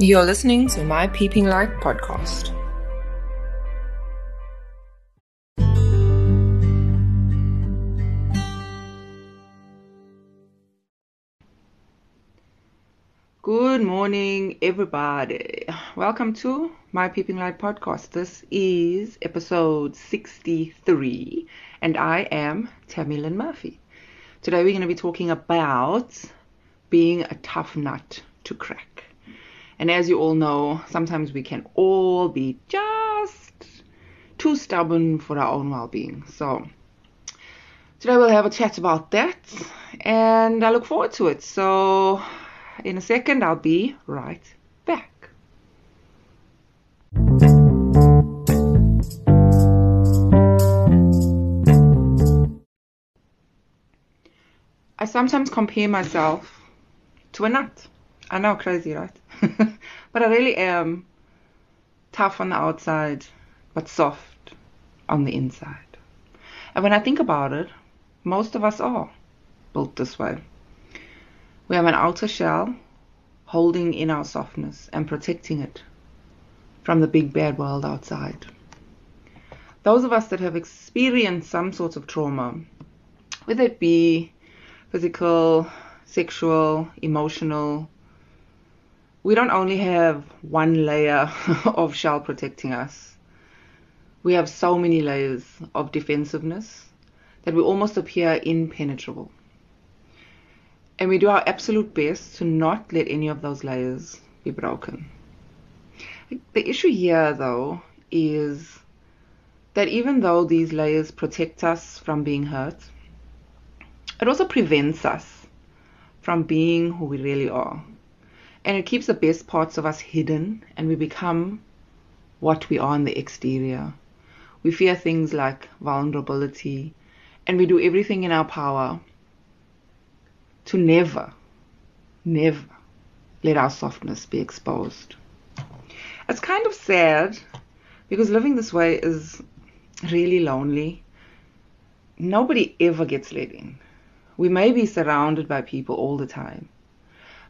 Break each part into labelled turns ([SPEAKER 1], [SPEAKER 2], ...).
[SPEAKER 1] You're listening to My Peeping Light podcast.
[SPEAKER 2] Good morning, everybody. Welcome to my Peeping Light podcast. This is episode 63, and I am Tammy Lynn Murphy. Today, we're going to be talking about being a tough nut to crack. And as you all know, sometimes we can all be just too stubborn for our own well being. So, today, we'll have a chat about that, and I look forward to it. So, in a second, I'll be right back. I sometimes compare myself to a nut. I know, crazy, right? but I really am tough on the outside, but soft on the inside. And when I think about it, most of us are built this way. We have an outer shell holding in our softness and protecting it from the big bad world outside. Those of us that have experienced some sort of trauma, whether it be physical, sexual, emotional, we don't only have one layer of shell protecting us. We have so many layers of defensiveness that we almost appear impenetrable. And we do our absolute best to not let any of those layers be broken. The issue here, though, is that even though these layers protect us from being hurt, it also prevents us from being who we really are. And it keeps the best parts of us hidden, and we become what we are in the exterior. We fear things like vulnerability, and we do everything in our power to never, never let our softness be exposed. It's kind of sad because living this way is really lonely. Nobody ever gets let in. We may be surrounded by people all the time,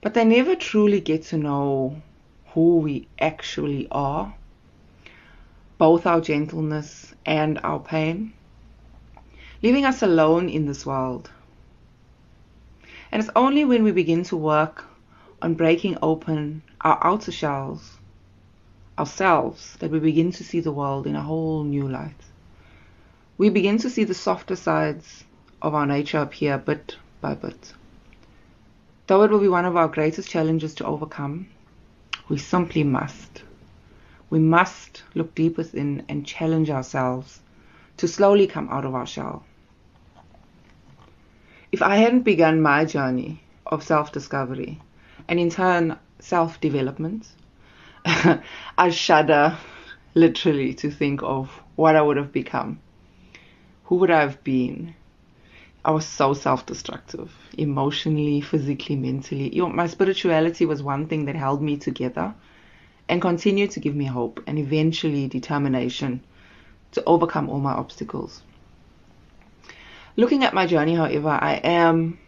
[SPEAKER 2] but they never truly get to know who we actually are, both our gentleness and our pain, leaving us alone in this world. And it's only when we begin to work on breaking open our outer shells, ourselves, that we begin to see the world in a whole new light. We begin to see the softer sides of our nature appear bit by bit. Though it will be one of our greatest challenges to overcome, we simply must. We must look deep within and challenge ourselves to slowly come out of our shell. If I hadn't begun my journey of self discovery and in turn self development, I shudder literally to think of what I would have become. Who would I have been? I was so self destructive, emotionally, physically, mentally. My spirituality was one thing that held me together and continued to give me hope and eventually determination to overcome all my obstacles. Looking at my journey, however, I am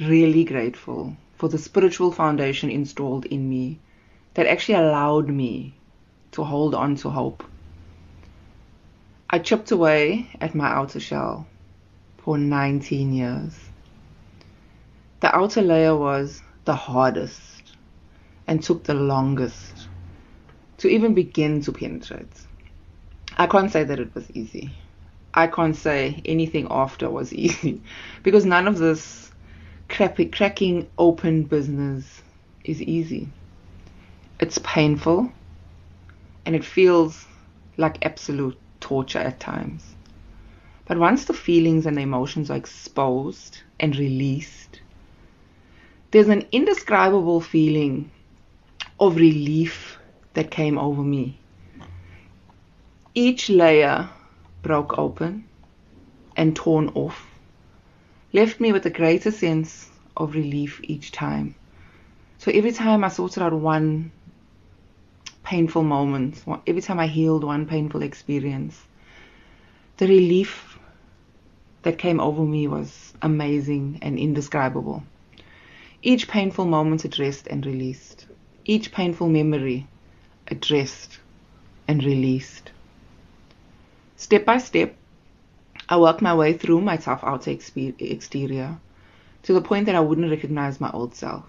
[SPEAKER 2] really grateful for the spiritual foundation installed in me that actually allowed me to hold on to hope. I chipped away at my outer shell for 19 years. The outer layer was the hardest and took the longest to even begin to penetrate. I can't say that it was easy. I can't say anything after was easy because none of this crappy, cracking open business is easy. It's painful and it feels like absolute torture at times. But once the feelings and the emotions are exposed and released, there's an indescribable feeling of relief that came over me. Each layer broke open and torn off left me with a greater sense of relief each time. So every time I sorted out one painful moment, every time I healed one painful experience, the relief that came over me was amazing and indescribable. Each painful moment addressed and released. each painful memory addressed and released. Step by step, I worked my way through my tough outer exterior to the point that I wouldn't recognize my old self.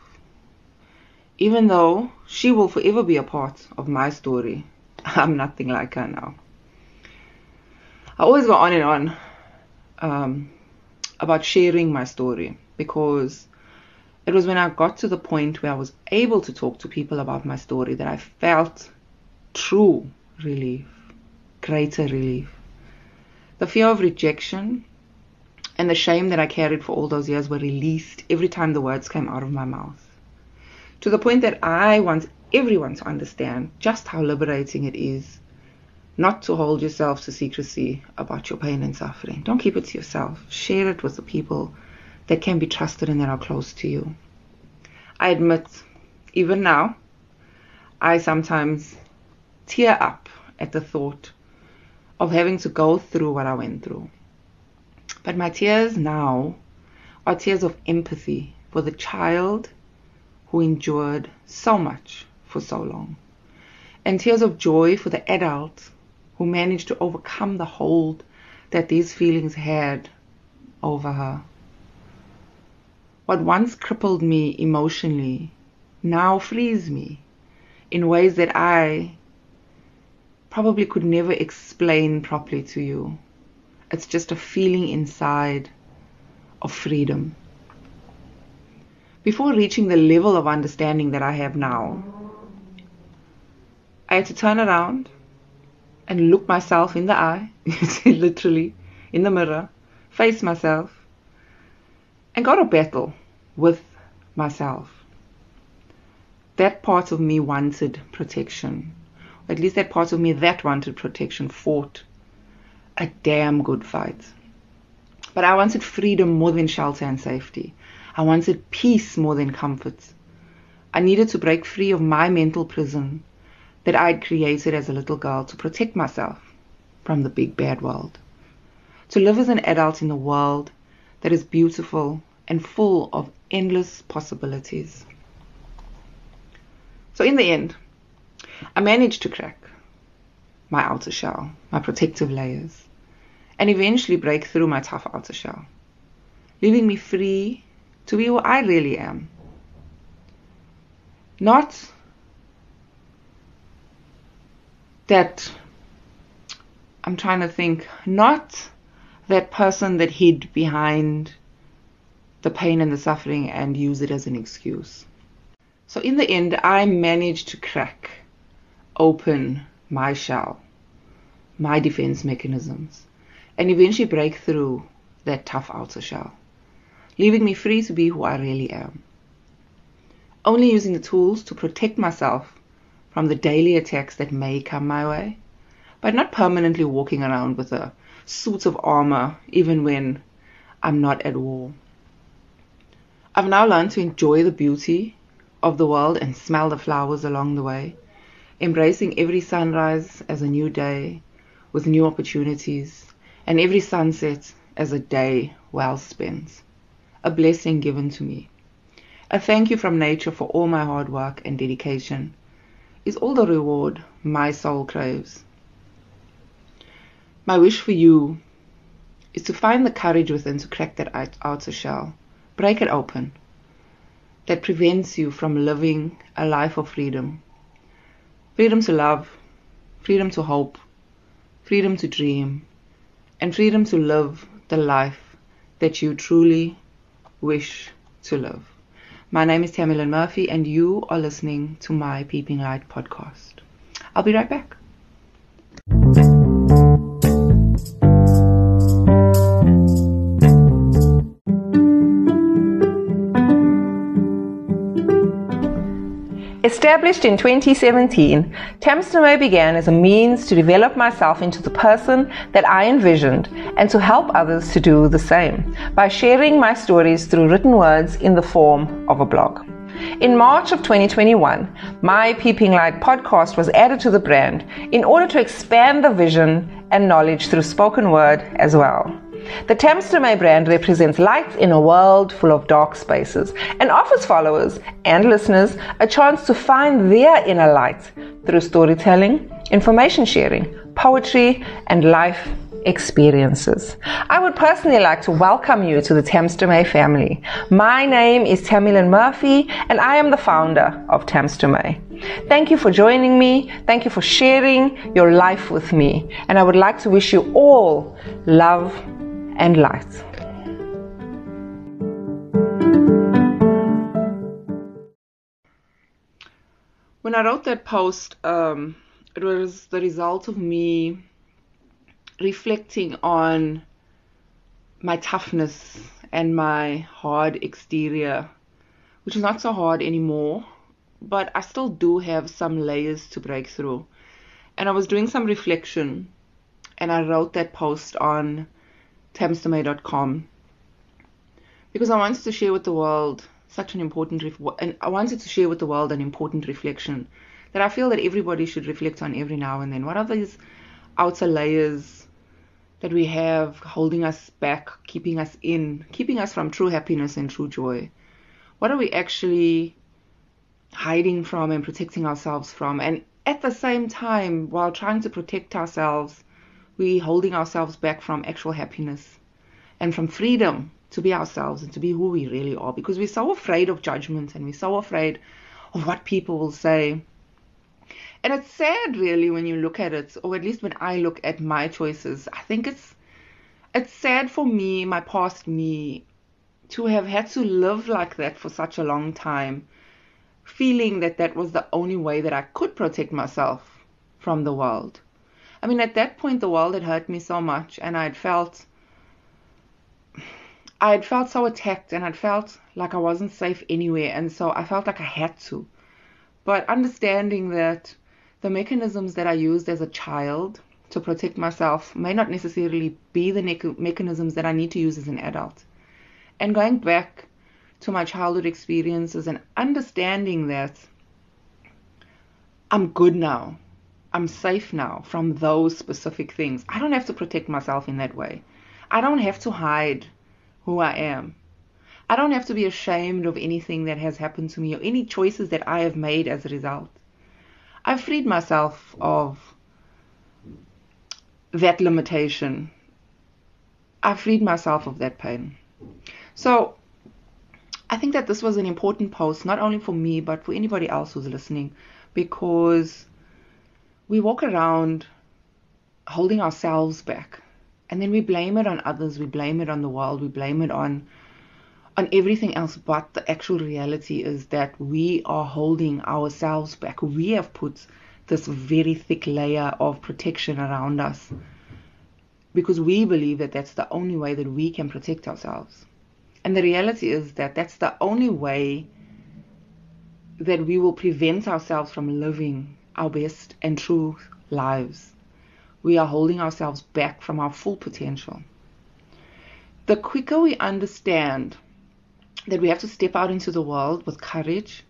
[SPEAKER 2] Even though she will forever be a part of my story, I'm nothing like her now. I always go on and on um, about sharing my story because it was when I got to the point where I was able to talk to people about my story that I felt true relief, greater relief. The fear of rejection and the shame that I carried for all those years were released every time the words came out of my mouth. To the point that I want everyone to understand just how liberating it is not to hold yourself to secrecy about your pain and suffering. Don't keep it to yourself. Share it with the people that can be trusted and that are close to you. I admit, even now, I sometimes tear up at the thought of having to go through what I went through. But my tears now are tears of empathy for the child who endured so much for so long, and tears of joy for the adult who managed to overcome the hold that these feelings had over her. What once crippled me emotionally now frees me in ways that I probably could never explain properly to you. It's just a feeling inside of freedom. Before reaching the level of understanding that I have now, I had to turn around and look myself in the eye, literally, in the mirror, face myself, and got a battle with myself. That part of me wanted protection. At least that part of me that wanted protection fought a damn good fight. But I wanted freedom more than shelter and safety. I wanted peace more than comfort. I needed to break free of my mental prison that I'd created as a little girl to protect myself from the big bad world. To live as an adult in a world that is beautiful and full of endless possibilities. So, in the end, I managed to crack my outer shell, my protective layers, and eventually break through my tough outer shell, leaving me free to be who I really am. Not that I'm trying to think, not that person that hid behind the pain and the suffering and use it as an excuse. So in the end, I managed to crack open my shell, my defense mechanisms, and eventually break through that tough outer shell, leaving me free to be who I really am. Only using the tools to protect myself from the daily attacks that may come my way, but not permanently walking around with a suit of armor even when I'm not at war. I've now learned to enjoy the beauty of the world and smell the flowers along the way, embracing every sunrise as a new day with new opportunities, and every sunset as a day well spent, a blessing given to me. A thank you from nature for all my hard work and dedication is all the reward my soul craves. My wish for you is to find the courage within to crack that outer shell break it open, that prevents you from living a life of freedom. Freedom to love, freedom to hope, freedom to dream, and freedom to live the life that you truly wish to live. My name is Tamilyn Murphy, and you are listening to my Peeping Light podcast. I'll be right back. Established in 2017, Tamstame' began as a means to develop myself into the person that I envisioned and to help others to do the same by sharing my stories through written words in the form of a blog. In March of 2021, my Peeping Light podcast was added to the brand in order to expand the vision and knowledge through spoken word as well.
[SPEAKER 1] The Tamstame' brand represents light in a world full of dark spaces and offers followers and listeners a chance to find their inner light through storytelling, information sharing, poetry, and life experiences. I would personally like to welcome you to the Tamstame' family. My name is Tamilyn Murphy and I am the founder of Tamstame'. Thank you for joining me. Thank you for sharing your life with me. And I would like to wish you all love and light.
[SPEAKER 2] When I wrote that post, um, it was the result of me reflecting on my toughness and my hard exterior, which is not so hard anymore, but I still do have some layers to break through. And I was doing some reflection and I wrote that post on tamstermay.com because I wanted to share with the world such an important ref- and I wanted to share with the world an important reflection that I feel that everybody should reflect on every now and then. What are these outer layers that we have holding us back, keeping us in, keeping us from true happiness and true joy? What are we actually hiding from and protecting ourselves from? And at the same time, while trying to protect ourselves, we holding ourselves back from actual happiness and from freedom to be ourselves and to be who we really are because we're so afraid of judgment and we're so afraid of what people will say. And it's sad really when you look at it, or at least when I look at my choices. I think it's it's sad for me, my past me, to have had to live like that for such a long time, feeling that that was the only way that I could protect myself from the world. I mean, at that point, the world had hurt me so much, and I had felt I had felt so attacked and I'd felt like I wasn't safe anywhere, and so I felt like I had to. But understanding that the mechanisms that I used as a child to protect myself may not necessarily be the ne- mechanisms that I need to use as an adult. And going back to my childhood experiences and understanding that I'm good now, I'm safe now from those specific things. I don't have to protect myself in that way. I don't have to hide who I am. I don't have to be ashamed of anything that has happened to me or any choices that I have made as a result. I've freed myself of that limitation. I've freed myself of that pain. So I think that this was an important post, not only for me, but for anybody else who's listening, because we walk around holding ourselves back and then we blame it on others we blame it on the world we blame it on on everything else. But the actual reality is that we are holding ourselves back. We have put this very thick layer of protection around us because we believe that that's the only way that we can protect ourselves. And the reality is that that's the only way that we will prevent ourselves from living our best and true lives. We are holding ourselves back from our full potential. The quicker we understand that we have to step out into the world with courage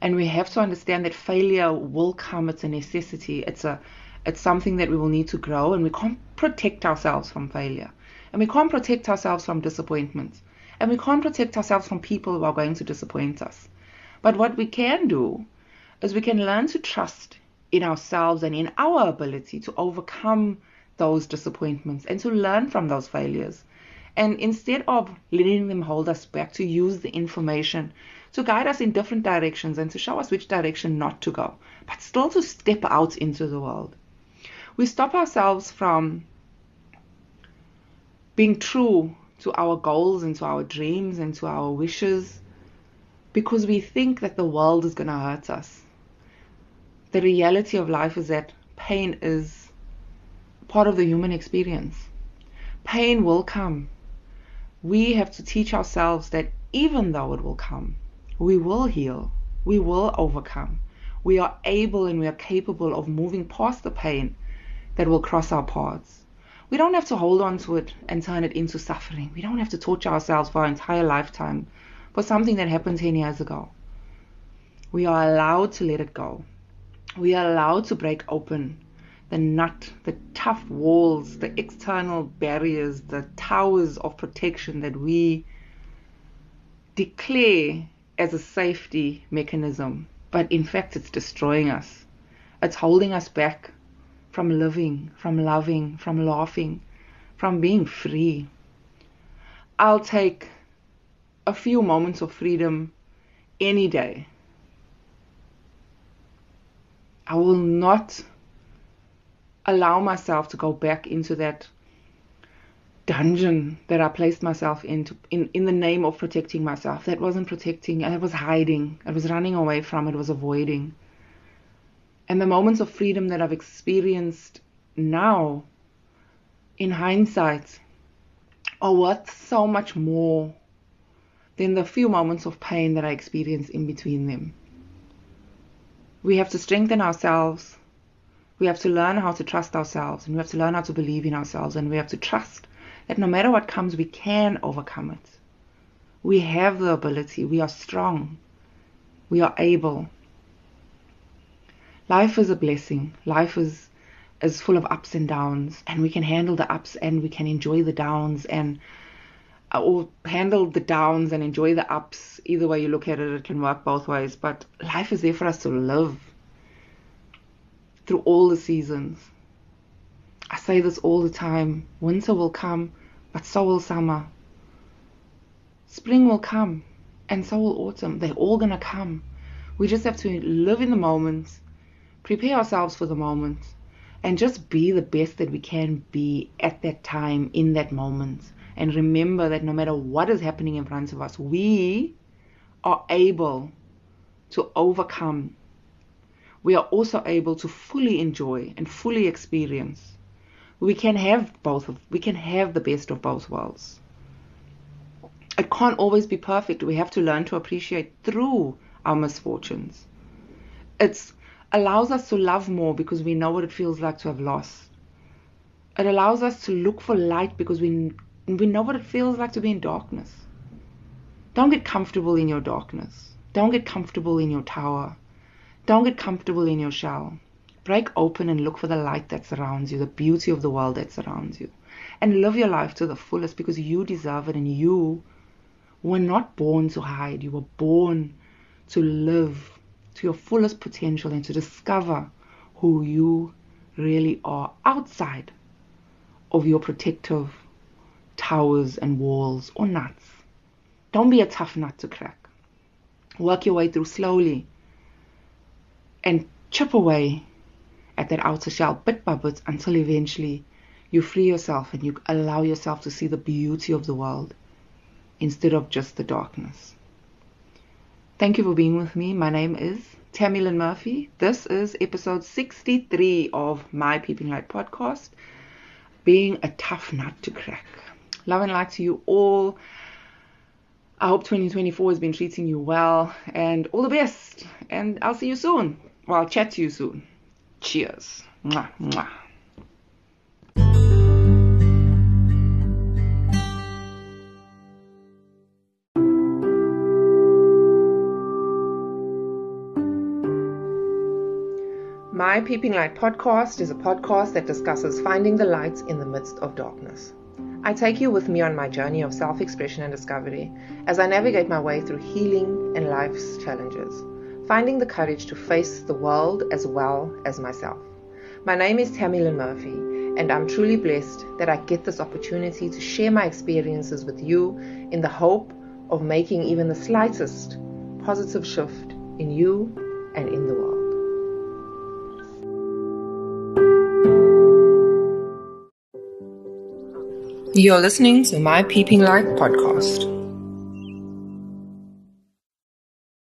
[SPEAKER 2] and we have to understand that failure will come it's a necessity it's a it's something that we will need to grow and we can't protect ourselves from failure. And we can't protect ourselves from disappointment. And we can't protect ourselves from people who are going to disappoint us. But what we can do is we can learn to trust in ourselves and in our ability to overcome those disappointments and to learn from those failures. And instead of letting them hold us back, to use the information to guide us in different directions and to show us which direction not to go, but still to step out into the world. We stop ourselves from being true to our goals and to our dreams and to our wishes because we think that the world is going to hurt us the reality of life is that pain is part of the human experience. Pain will come. We have to teach ourselves that even though it will come, we will heal, we will overcome. We are able and we are capable of moving past the pain that will cross our paths. We don't have to hold on to it and turn it into suffering. We don't have to torture ourselves for our entire lifetime for something that happened 10 years ago. We are allowed to let it go we are allowed to break open the nut, the tough walls, the external barriers, the towers of protection that we declare as a safety mechanism, but in fact it's destroying us. It's holding us back from living, from loving, from laughing, from being free. I'll take a few moments of freedom any day. I will not allow myself to go back into that dungeon that I placed myself into in, in the name of protecting myself. That wasn't protecting, I was hiding. I was running away from it, was avoiding. And the moments of freedom that I've experienced now, in hindsight, are worth so much more than the few moments of pain that I experienced in between them. We have to strengthen ourselves. We have to learn how to trust ourselves, and we have to learn how to believe in ourselves, and we have to trust that no matter what comes, we can overcome it. We have the ability, we are strong, we are able. Life is a blessing. Life is is full of ups and downs, and we can handle the ups and we can enjoy the downs and Uh, or handle the downs and enjoy the ups. Either way you look at it, it can work both ways. But life is there for us to live through all the seasons. I say this all the time winter will come, but so will summer. Spring will come, and so will autumn. They're all going to come. We just have to live in the moment, prepare ourselves for the moment, and just be the best that we can be at that time, in that moment. And remember that no matter what is happening in front of us, we are able to overcome. We are also able to fully enjoy and fully experience. We can have both of we can have the best of both worlds. It can't always be perfect. We have to learn to appreciate through our misfortunes. It allows us to love more because we know what it feels like to have lost it allows us to look for light because we we know what it feels like to be in darkness. Don't get comfortable in your darkness. Don't get comfortable in your tower. Don't get comfortable in your shell. Break open and look for the light that surrounds you, the beauty of the world that surrounds you, and live your life to the fullest because you deserve it and you were not born to hide. You were born to live to your fullest potential and to discover who you really are outside of your protective towers and walls or nuts. Don't be a tough nut to crack. Work your way through slowly and chip away at that outer shell bit by bit until eventually you free yourself and you allow yourself to see the beauty of the world instead of just the darkness. Thank you for being with me. My name is Tammy Lynn Murphy. This is episode 63 of my Peeping Light podcast, being a tough nut to crack. Love and light to you all. I hope 2024 has been treating you well and all the best. And I'll see you soon. Well, I'll chat to you soon. Cheers. Mwah, mwah. My Peeping Light podcast is a podcast that discusses finding the lights in the midst of darkness. I take you with me on my journey of self expression and discovery as I navigate my way through healing and life's challenges finding the courage to face the world as well as myself. My name is Tammy Lynn Murphy, and I'm truly blessed that I get this opportunity to share my experiences with you in the hope of making even the slightest positive shift in you and in the world. You're listening to my Peeping Light podcast.